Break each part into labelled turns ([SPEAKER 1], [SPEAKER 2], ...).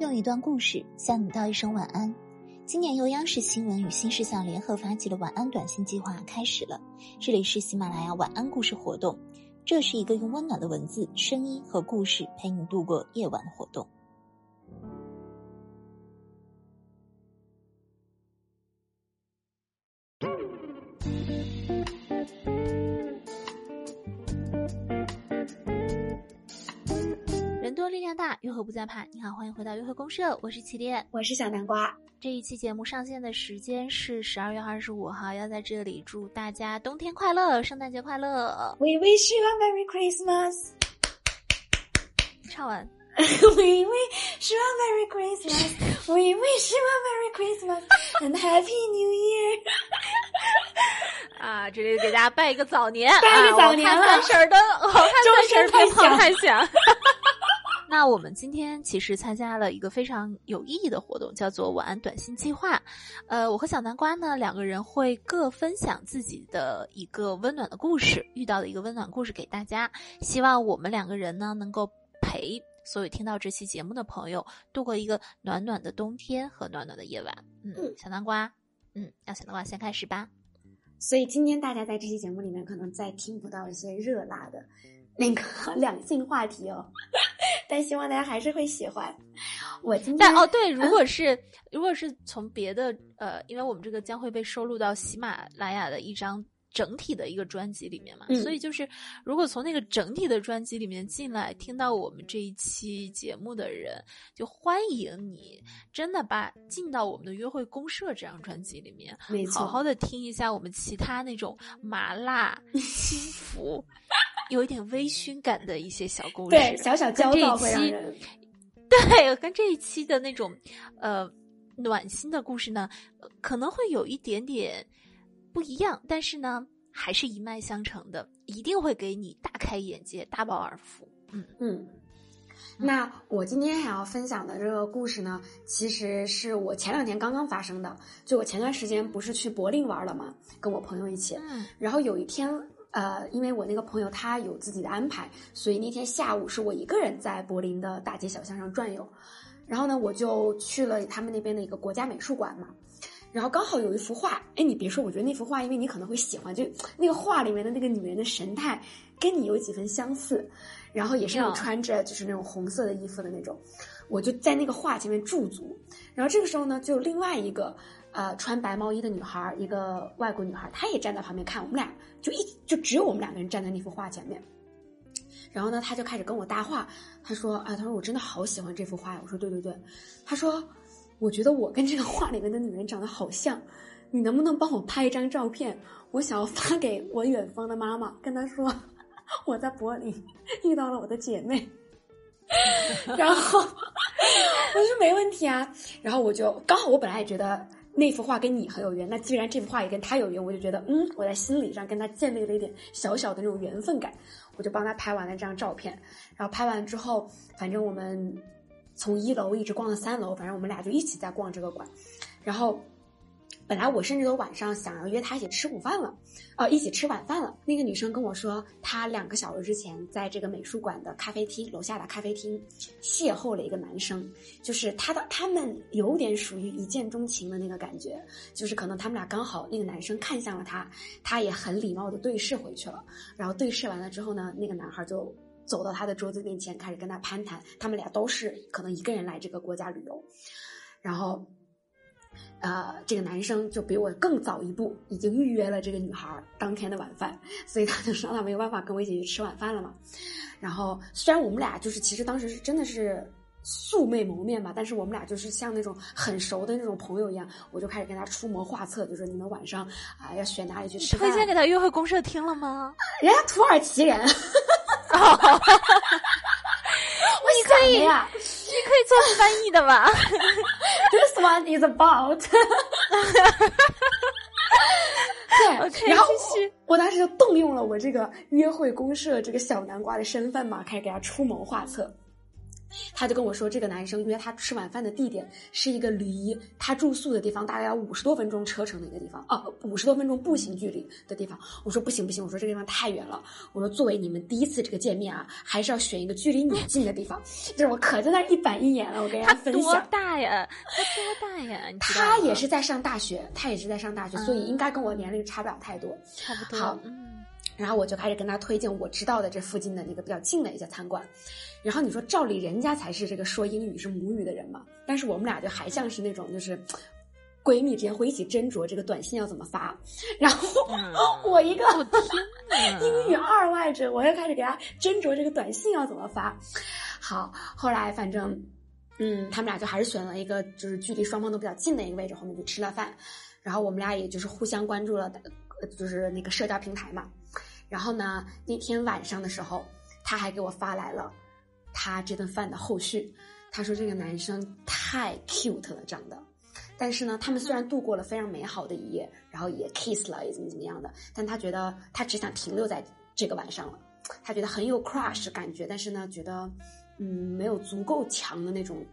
[SPEAKER 1] 用一段故事向你道一声晚安。今年由央视新闻与新事项联合发起的晚安短信计划开始了。这里是喜马拉雅晚安故事活动，这是一个用温暖的文字、声音和故事陪你度过夜晚的活动。大，约会不再怕。你好，欢迎回到约会公社，我是起点，
[SPEAKER 2] 我是小南瓜。
[SPEAKER 1] 这一期节目上线的时间是十二月二十五号，要在这里祝大家冬天快乐，圣诞节快乐。
[SPEAKER 2] We wish you a Merry Christmas。
[SPEAKER 1] 唱完。
[SPEAKER 2] We wish you a Merry Christmas。We wish you a Merry Christmas and Happy New Year。
[SPEAKER 1] 啊，这里给大家拜一个早年，
[SPEAKER 2] 拜一个早年了。
[SPEAKER 1] 三婶的，好看三婶鞭炮
[SPEAKER 2] 太
[SPEAKER 1] 响。那我们今天其实参加了一个非常有意义的活动，叫做晚安短信计划。呃，我和小南瓜呢两个人会各分享自己的一个温暖的故事，遇到的一个温暖故事给大家。希望我们两个人呢能够陪所有听到这期节目的朋友度过一个暖暖的冬天和暖暖的夜晚。嗯，小南瓜，嗯，让小南瓜先开始吧。
[SPEAKER 2] 所以今天大家在这期节目里面可能再听不到一些热辣的。那个 两性话题哦，但希望大家还是会喜欢。我今天
[SPEAKER 1] 哦，对，如果是如果是从别的呃，因为我们这个将会被收录到喜马拉雅的一张整体的一个专辑里面嘛，所以就是如果从那个整体的专辑里面进来听到我们这一期节目的人，就欢迎你真的把进到我们的约会公社这张专辑里面，好好的听一下我们其他那种麻辣 轻浮。有一点微醺感的一些小故事，
[SPEAKER 2] 对，小小焦躁会让人。
[SPEAKER 1] 对，跟这一期的那种呃暖心的故事呢，可能会有一点点不一样，但是呢，还是一脉相承的，一定会给你大开眼界、大饱耳福。
[SPEAKER 2] 嗯嗯。那我今天想要分享的这个故事呢，其实是我前两天刚刚发生的。就我前段时间不是去柏林玩了吗？跟我朋友一起，
[SPEAKER 1] 嗯，
[SPEAKER 2] 然后有一天。呃，因为我那个朋友他有自己的安排，所以那天下午是我一个人在柏林的大街小巷上转悠。然后呢，我就去了他们那边的一个国家美术馆嘛。然后刚好有一幅画，哎，你别说，我觉得那幅画，因为你可能会喜欢，就那个画里面的那个女人的神态跟你有几分相似，然后也是那种穿着就是那种红色的衣服的那种。我就在那个画前面驻足。然后这个时候呢，就另外一个。呃，穿白毛衣的女孩，一个外国女孩，她也站在旁边看我们俩，就一就只有我们两个人站在那幅画前面。然后呢，她就开始跟我搭话，她说：“啊，她说我真的好喜欢这幅画呀。”我说：“对对对。”她说：“我觉得我跟这个画里面的女人长得好像，你能不能帮我拍一张照片？我想要发给我远方的妈妈，跟她说我在柏林 遇到了我的姐妹。”然后我说：“没问题啊。”然后我就刚好我本来也觉得。那幅画跟你很有缘，那既然这幅画也跟他有缘，我就觉得，嗯，我在心理上跟他建立了一点小小的那种缘分感，我就帮他拍完了这张照片。然后拍完之后，反正我们从一楼一直逛到三楼，反正我们俩就一起在逛这个馆，然后。本来我甚至都晚上想要约她一起吃午饭了，呃，一起吃晚饭了。那个女生跟我说，她两个小时之前在这个美术馆的咖啡厅楼下的咖啡厅邂逅了一个男生，就是他的他们有点属于一见钟情的那个感觉，就是可能他们俩刚好那个男生看向了她，她也很礼貌的对视回去了。然后对视完了之后呢，那个男孩就走到他的桌子面前，开始跟他攀谈。他们俩都是可能一个人来这个国家旅游，然后。呃，这个男生就比我更早一步，已经预约了这个女孩当天的晚饭，所以他就说他没有办法跟我一起去吃晚饭了嘛。然后虽然我们俩就是其实当时是真的是素昧谋面吧，但是我们俩就是像那种很熟的那种朋友一样，我就开始跟他出谋划策，就说你们晚上啊要选哪里去吃饭。
[SPEAKER 1] 推荐给他约会公社听了吗？
[SPEAKER 2] 人家土耳其人。
[SPEAKER 1] 你可以，你可以做翻译的吧
[SPEAKER 2] one is about。对，然后我当时就动用了我这个约会公社这个小南瓜的身份嘛，开始给他出谋划策。他就跟我说，这个男生约他吃晚饭的地点是一个离他住宿的地方大概要五十多分钟车程的一个地方，啊，五十多分钟步行距离的地方。我说不行不行，我说这个地方太远了。我说作为你们第一次这个见面啊，还是要选一个距离你近的地方。就是我可在那一板一眼了，我跟人家分享。
[SPEAKER 1] 他多大呀？他多大呀？
[SPEAKER 2] 他也是在上大学，他也是在上大学，所以应该跟我年龄差不了太多。
[SPEAKER 1] 差不多。
[SPEAKER 2] 好，嗯。然后我就开始跟他推荐我知道的这附近的那个比较近的一家餐馆。然后你说，照理人家才是这个说英语是母语的人嘛？但是我们俩就还像是那种就是闺蜜之间会一起斟酌这个短信要怎么发。然后我一个英语二外者，我又开始给他斟酌这个短信要怎么发。好，后来反正嗯，他们俩就还是选了一个就是距离双方都比较近的一个位置，后面就吃了饭。然后我们俩也就是互相关注了，就是那个社交平台嘛。然后呢，那天晚上的时候，他还给我发来了他这顿饭的后续。他说这个男生太 cute 了，长得。但是呢，他们虽然度过了非常美好的一夜，然后也 kiss 了，也怎么怎么样的，但他觉得他只想停留在这个晚上了。他觉得很有 crush 感觉，但是呢，觉得嗯没有足够强的那种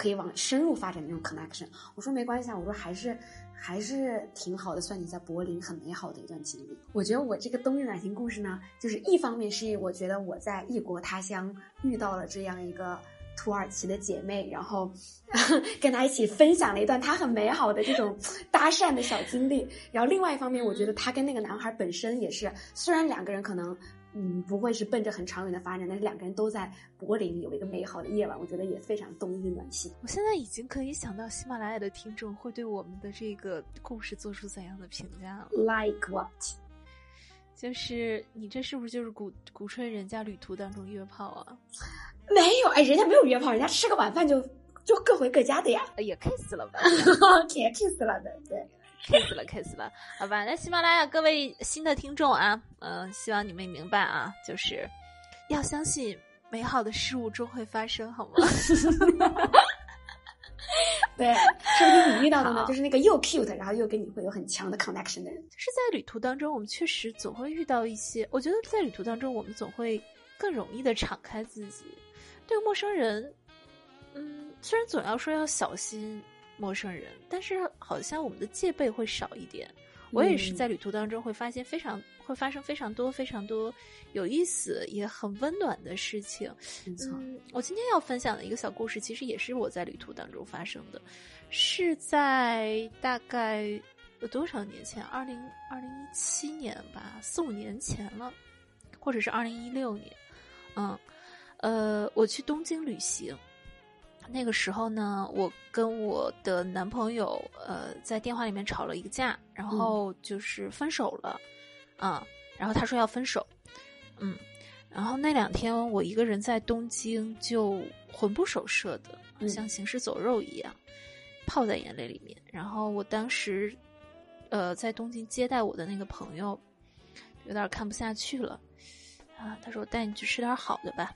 [SPEAKER 2] 可以往深入发展的那种 connection。我说没关系啊，我说还是。还是挺好的，算你在柏林很美好的一段经历。我觉得我这个冬日暖心故事呢，就是一方面是我觉得我在异国他乡遇到了这样一个土耳其的姐妹，然后 跟她一起分享了一段她很美好的这种搭讪的小经历。然后另外一方面，我觉得她跟那个男孩本身也是，虽然两个人可能。嗯，不会是奔着很长远的发展，但是两个人都在柏林有一个美好的夜晚，我觉得也非常冬日暖心。
[SPEAKER 1] 我现在已经可以想到喜马拉雅的听众会对我们的这个故事做出怎样的评价了。
[SPEAKER 2] Like what？
[SPEAKER 1] 就是你这是不是就是鼓鼓吹人家旅途当中约炮啊？
[SPEAKER 2] 没有，哎，人家没有约炮，人家吃个晚饭就就各回各家的呀，
[SPEAKER 1] 也 kiss 了吧？
[SPEAKER 2] 也 kiss 了的，对。
[SPEAKER 1] Kiss 了，kiss 了，好吧。那喜马拉雅各位新的听众啊，嗯，希望你们明白啊，就是要相信美好的事物终会发生，好吗？
[SPEAKER 2] 对，说不定你遇到的呢，就是那个又 cute，然后又跟你会有很强的 connection 的人。
[SPEAKER 1] 是在旅途当中，我们确实总会遇到一些。我觉得在旅途当中，我们总会更容易的敞开自己，对陌生人，嗯，虽然总要说要小心。陌生人，但是好像我们的戒备会少一点。我也是在旅途当中会发现非常会发生非常多非常多有意思也很温暖的事情。嗯，我今天要分享的一个小故事，其实也是我在旅途当中发生的，是在大概有多少年前？二零二零一七年吧，四五年前了，或者是二零一六年。嗯，呃，我去东京旅行。那个时候呢，我跟我的男朋友呃在电话里面吵了一个架，然后就是分手了，啊，然后他说要分手，嗯，然后那两天我一个人在东京就魂不守舍的，像行尸走肉一样，泡在眼泪里面。然后我当时呃在东京接待我的那个朋友有点看不下去了，啊，他说我带你去吃点好的吧，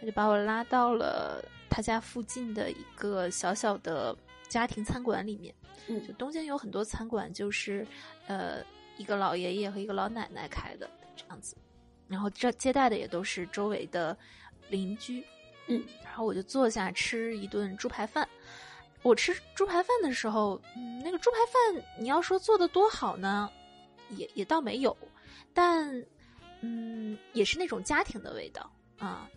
[SPEAKER 1] 他就把我拉到了。他家附近的一个小小的家庭餐馆里面，
[SPEAKER 2] 嗯，
[SPEAKER 1] 就东京有很多餐馆，就是呃一个老爷爷和一个老奶奶开的这样子，然后这接待的也都是周围的邻居，
[SPEAKER 2] 嗯，
[SPEAKER 1] 然后我就坐下吃一顿猪排饭。我吃猪排饭的时候，嗯，那个猪排饭你要说做的多好呢，也也倒没有，但嗯也是那种家庭的味道啊。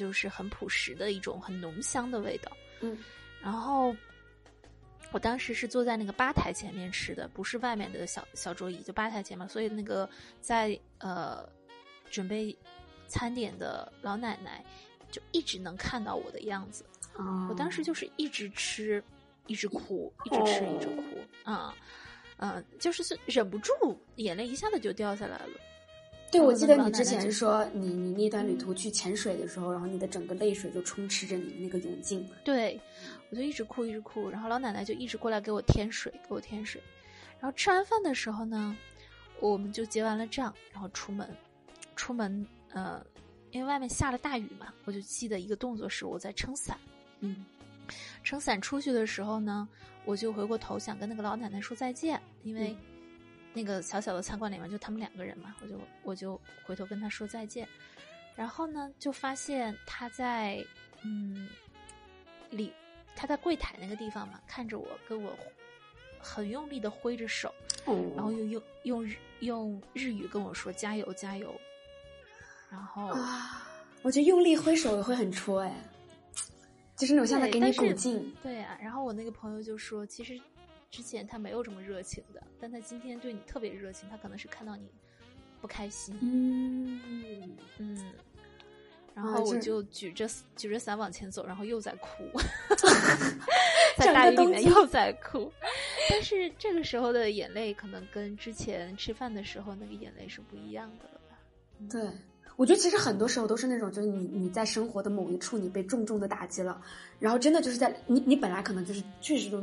[SPEAKER 1] 就是很朴实的一种很浓香的味道，
[SPEAKER 2] 嗯，
[SPEAKER 1] 然后我当时是坐在那个吧台前面吃的，不是外面的小小桌椅，就吧台前嘛，所以那个在呃准备餐点的老奶奶就一直能看到我的样子，我当时就是一直吃，一直哭，一直吃，一直哭，啊，嗯，就是是忍不住，眼泪一下子就掉下来了。
[SPEAKER 2] 对，我记得你之前说你你那段旅途去潜水的时候，然后你的整个泪水就充斥着你的那个泳镜。
[SPEAKER 1] 对，我就一直哭一直哭，然后老奶奶就一直过来给我添水，给我添水。然后吃完饭的时候呢，我们就结完了账，然后出门，出门呃，因为外面下了大雨嘛，我就记得一个动作是我在撑伞，
[SPEAKER 2] 嗯，
[SPEAKER 1] 撑伞出去的时候呢，我就回过头想跟那个老奶奶说再见，因为。那个小小的餐馆里面就他们两个人嘛，我就我就回头跟他说再见，然后呢就发现他在嗯，里他在柜台那个地方嘛，看着我跟我很用力的挥着手，然后又用用日用日语跟我说加油加油，然后
[SPEAKER 2] 啊，我觉得用力挥手也会很戳哎，就是那种像在给你鼓劲。
[SPEAKER 1] 对啊，然后我那个朋友就说，其实之前他没有这么热情的，但他今天对你特别热情，他可能是看到你不开心。
[SPEAKER 2] 嗯
[SPEAKER 1] 嗯。然后我就举着举着伞往前走，然后又在哭，在大雨里面又在哭。但是这个时候的眼泪可能跟之前吃饭的时候那个眼泪是不一样的了吧？
[SPEAKER 2] 对，我觉得其实很多时候都是那种，就是你你在生活的某一处你被重重的打击了，然后真的就是在你你本来可能就是确实都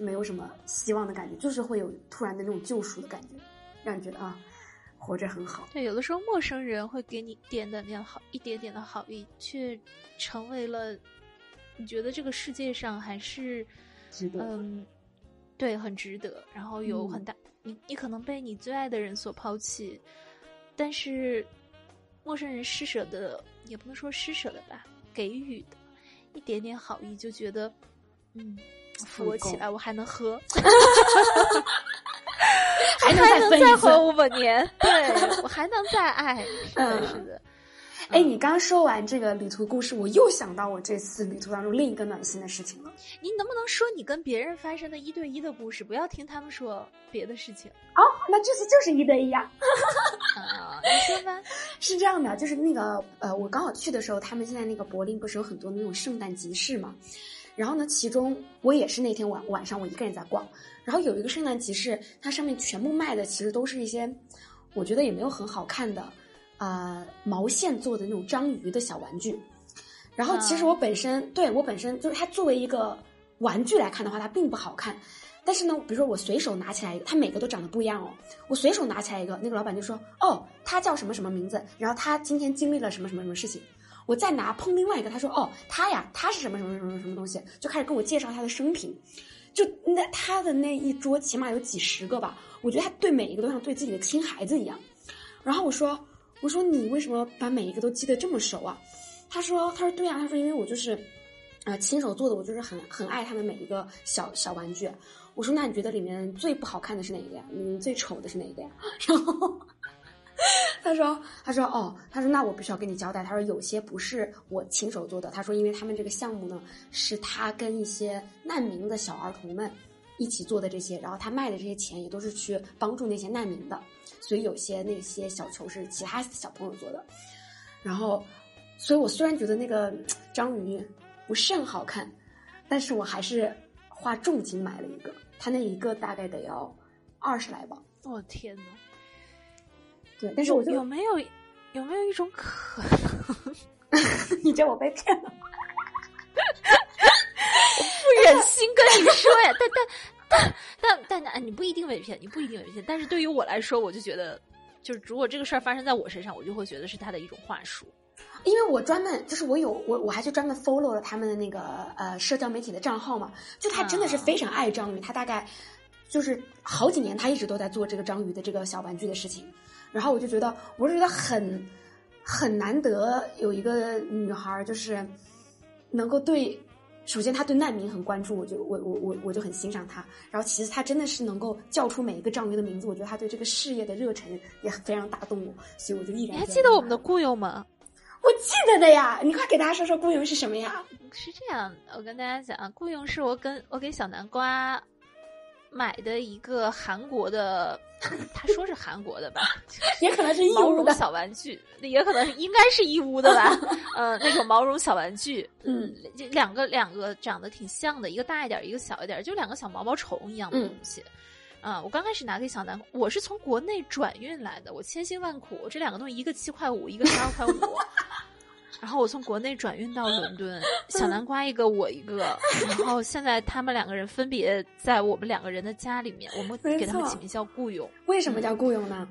[SPEAKER 2] 没有什么希望的感觉，就是会有突然的那种救赎的感觉，让你觉得啊。活着很好。
[SPEAKER 1] 对，有的时候陌生人会给你点的那样好一点点的好意，却成为了你觉得这个世界上还是
[SPEAKER 2] 值得。
[SPEAKER 1] 嗯，对，很值得。然后有很大，你你可能被你最爱的人所抛弃，但是陌生人施舍的也不能说施舍的吧，给予的一点点好意，就觉得嗯，扶我起来，我还能喝。
[SPEAKER 2] 还
[SPEAKER 1] 能再活五百年，对 我还能再爱，是的，是的。
[SPEAKER 2] 哎，你刚说完这个旅途故事，我又想到我这次旅途当中另一个暖心的事情了。
[SPEAKER 1] 你能不能说你跟别人发生的一对一的故事？不要听他们说别的事情。
[SPEAKER 2] 哦，那这次就是一对一啊。
[SPEAKER 1] 啊，你说吧。
[SPEAKER 2] 是这样的，就是那个呃，我刚好去的时候，他们现在那个柏林不是有很多那种圣诞集市嘛？然后呢，其中我也是那天晚晚上我一个人在逛，然后有一个圣诞集市，它上面全部卖的其实都是一些，我觉得也没有很好看的，呃，毛线做的那种章鱼的小玩具。然后其实我本身对我本身就是它作为一个玩具来看的话，它并不好看。但是呢，比如说我随手拿起来一个，它每个都长得不一样哦。我随手拿起来一个，那个老板就说：“哦，他叫什么什么名字？然后他今天经历了什么什么什么事情。”我再拿碰另外一个，他说：“哦，他呀，他是什么什么什么什么东西？”就开始跟我介绍他的生平。就那他的那一桌起码有几十个吧，我觉得他对每一个都像对自己的亲孩子一样。然后我说：“我说你为什么把每一个都记得这么熟啊？”他说：“他说对啊，他说因为我就是，呃，亲手做的，我就是很很爱他们每一个小小玩具。”我说：“那你觉得里面最不好看的是哪一个呀？嗯，最丑的是哪一个呀？” 然后。他说：“他说哦，他说那我必须要跟你交代。他说有些不是我亲手做的。他说因为他们这个项目呢，是他跟一些难民的小儿童们一起做的这些，然后他卖的这些钱也都是去帮助那些难民的。所以有些那些小球是其他小朋友做的。然后，所以我虽然觉得那个章鱼不甚好看，但是我还是花重金买了一个。他那一个大概得要二十来吧。
[SPEAKER 1] 我天呐！
[SPEAKER 2] 对，但是我就
[SPEAKER 1] 有没有有没有一种可能？
[SPEAKER 2] 你觉得我被骗了？
[SPEAKER 1] 我 不忍心跟你说呀，但但但但但，你不一定被骗，你不一定被骗。但是对于我来说，我就觉得，就是如果这个事儿发生在我身上，我就会觉得是他的一种话术。
[SPEAKER 2] 因为我专门就是我有我我还去专门 follow 了他们的那个呃社交媒体的账号嘛，就他真的是非常爱章鱼，他大概就是好几年他一直都在做这个章鱼的这个小玩具的事情。然后我就觉得，我是觉得很很难得有一个女孩，就是能够对，首先她对难民很关注，我就我我我我就很欣赏她。然后其次，她真的是能够叫出每一个章鱼的名字，我觉得她对这个事业的热忱也非常打动我，所以我就毅然。
[SPEAKER 1] 你还记得我们的雇佣吗？
[SPEAKER 2] 我记得的呀，你快给大家说说雇佣是什么呀？
[SPEAKER 1] 是这样，我跟大家讲，雇佣是我跟我给小南瓜。买的一个韩国的，他说是韩国的吧，
[SPEAKER 2] 也可能是义乌的
[SPEAKER 1] 小玩具，也可能是应该是义乌的吧，呃，那种毛绒小玩具，嗯，两个两个长得挺像的，一个大一点，一个小一点，就两个小毛毛虫一样的东西，啊，我刚开始拿给小南，我是从国内转运来的，我千辛万苦，这两个东西一个七块五，一个十二块五。然后我从国内转运到伦敦，小南瓜一个，我一个。然后现在他们两个人分别在我们两个人的家里面，我们给他们起名叫雇佣。
[SPEAKER 2] 为什么叫雇佣呢？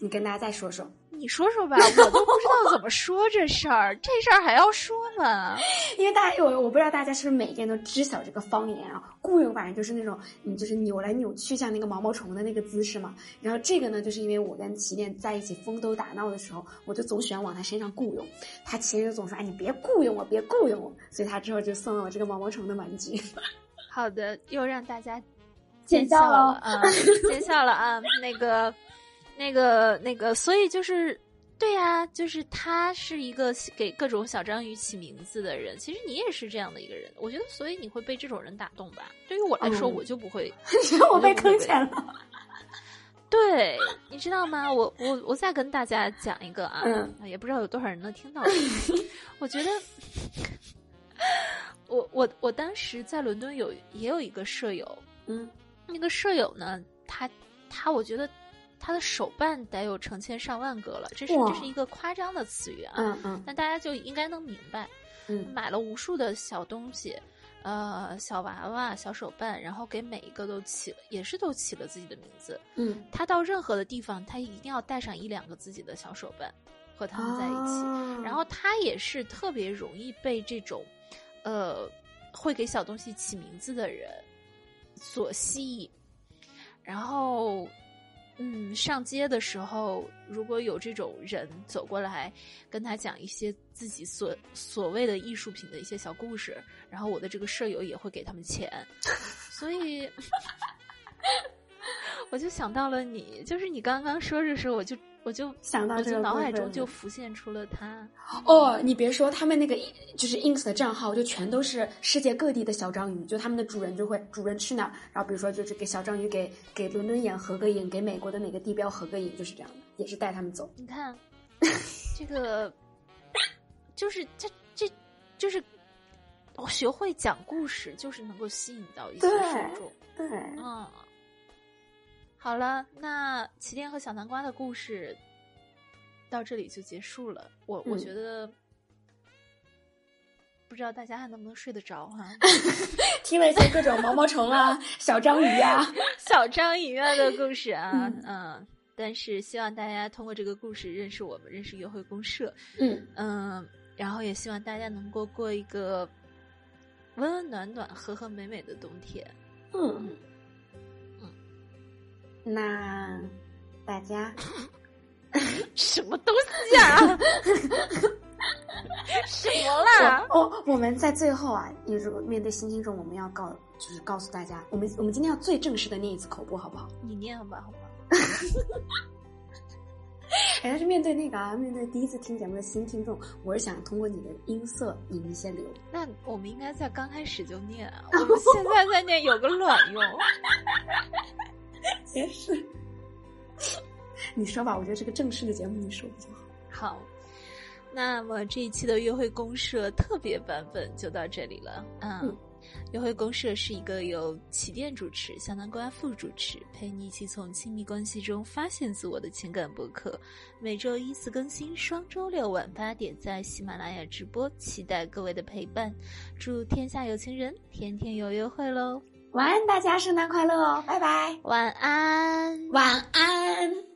[SPEAKER 2] 你跟大家再说说。
[SPEAKER 1] 你说说吧，我都不知道怎么说这事儿，这事儿还要说呢？
[SPEAKER 2] 因为大家，有我不知道大家是不是每个人都知晓这个方言啊？雇佣反正就是那种，你就是扭来扭去像那个毛毛虫的那个姿势嘛。然后这个呢，就是因为我跟齐念在一起疯斗打闹的时候，我就总喜欢往他身上雇佣，他其实总说：“哎，你别雇佣我，别雇佣我。”所以他之后就送了我这个毛毛虫的玩具。
[SPEAKER 1] 好的，又让大家见笑了啊，见笑了啊，那个。那个那个，所以就是，对呀，就是他是一个给各种小章鱼起名字的人。其实你也是这样的一个人，我觉得，所以你会被这种人打动吧？对于我来说，我就不会。
[SPEAKER 2] 我被坑钱了。
[SPEAKER 1] 对，你知道吗？我我我再跟大家讲一个啊，也不知道有多少人能听到。我觉得，我我我当时在伦敦有也有一个舍友，
[SPEAKER 2] 嗯，
[SPEAKER 1] 那个舍友呢，他他，我觉得。他的手办得有成千上万个了，这是这是一个夸张的词语啊。
[SPEAKER 2] 嗯嗯。
[SPEAKER 1] 但大家就应该能明白，
[SPEAKER 2] 嗯，
[SPEAKER 1] 买了无数的小东西，呃，小娃娃、小手办，然后给每一个都起了，也是都起了自己的名字。
[SPEAKER 2] 嗯。
[SPEAKER 1] 他到任何的地方，他一定要带上一两个自己的小手办，和他们在一起。然后他也是特别容易被这种，呃，会给小东西起名字的人所吸引，然后。嗯，上街的时候，如果有这种人走过来，跟他讲一些自己所所谓的艺术品的一些小故事，然后我的这个舍友也会给他们钱，所以我就想到了你，就是你刚刚说的时候，我就。我就
[SPEAKER 2] 想到这个，
[SPEAKER 1] 脑海中就浮现出了他。
[SPEAKER 2] 哦，你别说，他们那个就是 ins 的账号，就全都是世界各地的小章鱼，就他们的主人就会主人去哪儿，然后比如说就是给小章鱼给给伦敦眼合个影，给美国的哪个地标合个影，就是这样的，也是带他们走。
[SPEAKER 1] 你看，这个就是这这就是我学会讲故事，就是能够吸引到一些受众。
[SPEAKER 2] 对，
[SPEAKER 1] 嗯。好了，那齐天和小南瓜的故事到这里就结束了。我我觉得，不知道大家还能不能睡得着哈？
[SPEAKER 2] 听了一些各种毛毛虫啊、小章鱼啊、
[SPEAKER 1] 小章鱼啊的故事啊，嗯，但是希望大家通过这个故事认识我们，认识约会公社，
[SPEAKER 2] 嗯。
[SPEAKER 1] 嗯，然后也希望大家能够过一个温温暖暖、和和美美的冬天，
[SPEAKER 2] 嗯。那大家
[SPEAKER 1] 什么东西啊？什么啦？
[SPEAKER 2] 哦，我们在最后啊，也是面对新听众，我们要告，就是告诉大家，我们我们今天要最正式的念一次口播，好不好？
[SPEAKER 1] 你念吧，好吧。
[SPEAKER 2] 哎，但是面对那个啊，面对第一次听节目的新听众，我是想通过你的音色引一些流。
[SPEAKER 1] 那我们应该在刚开始就念啊，我们现在在念有个卵用。
[SPEAKER 2] 也是，你说吧，我觉得这个正式的节目你说比较好。
[SPEAKER 1] 好，那么这一期的约会公社特别版本就到这里了。嗯，约会公社是一个由起点主持、小南瓜副主持，陪你一起从亲密关系中发现自我的情感博客。每周一次更新，双周六晚八点在喜马拉雅直播，期待各位的陪伴。祝天下有情人天天有约会喽！
[SPEAKER 2] 晚安，大家圣诞快乐哦！拜拜，
[SPEAKER 1] 晚安，
[SPEAKER 2] 晚安。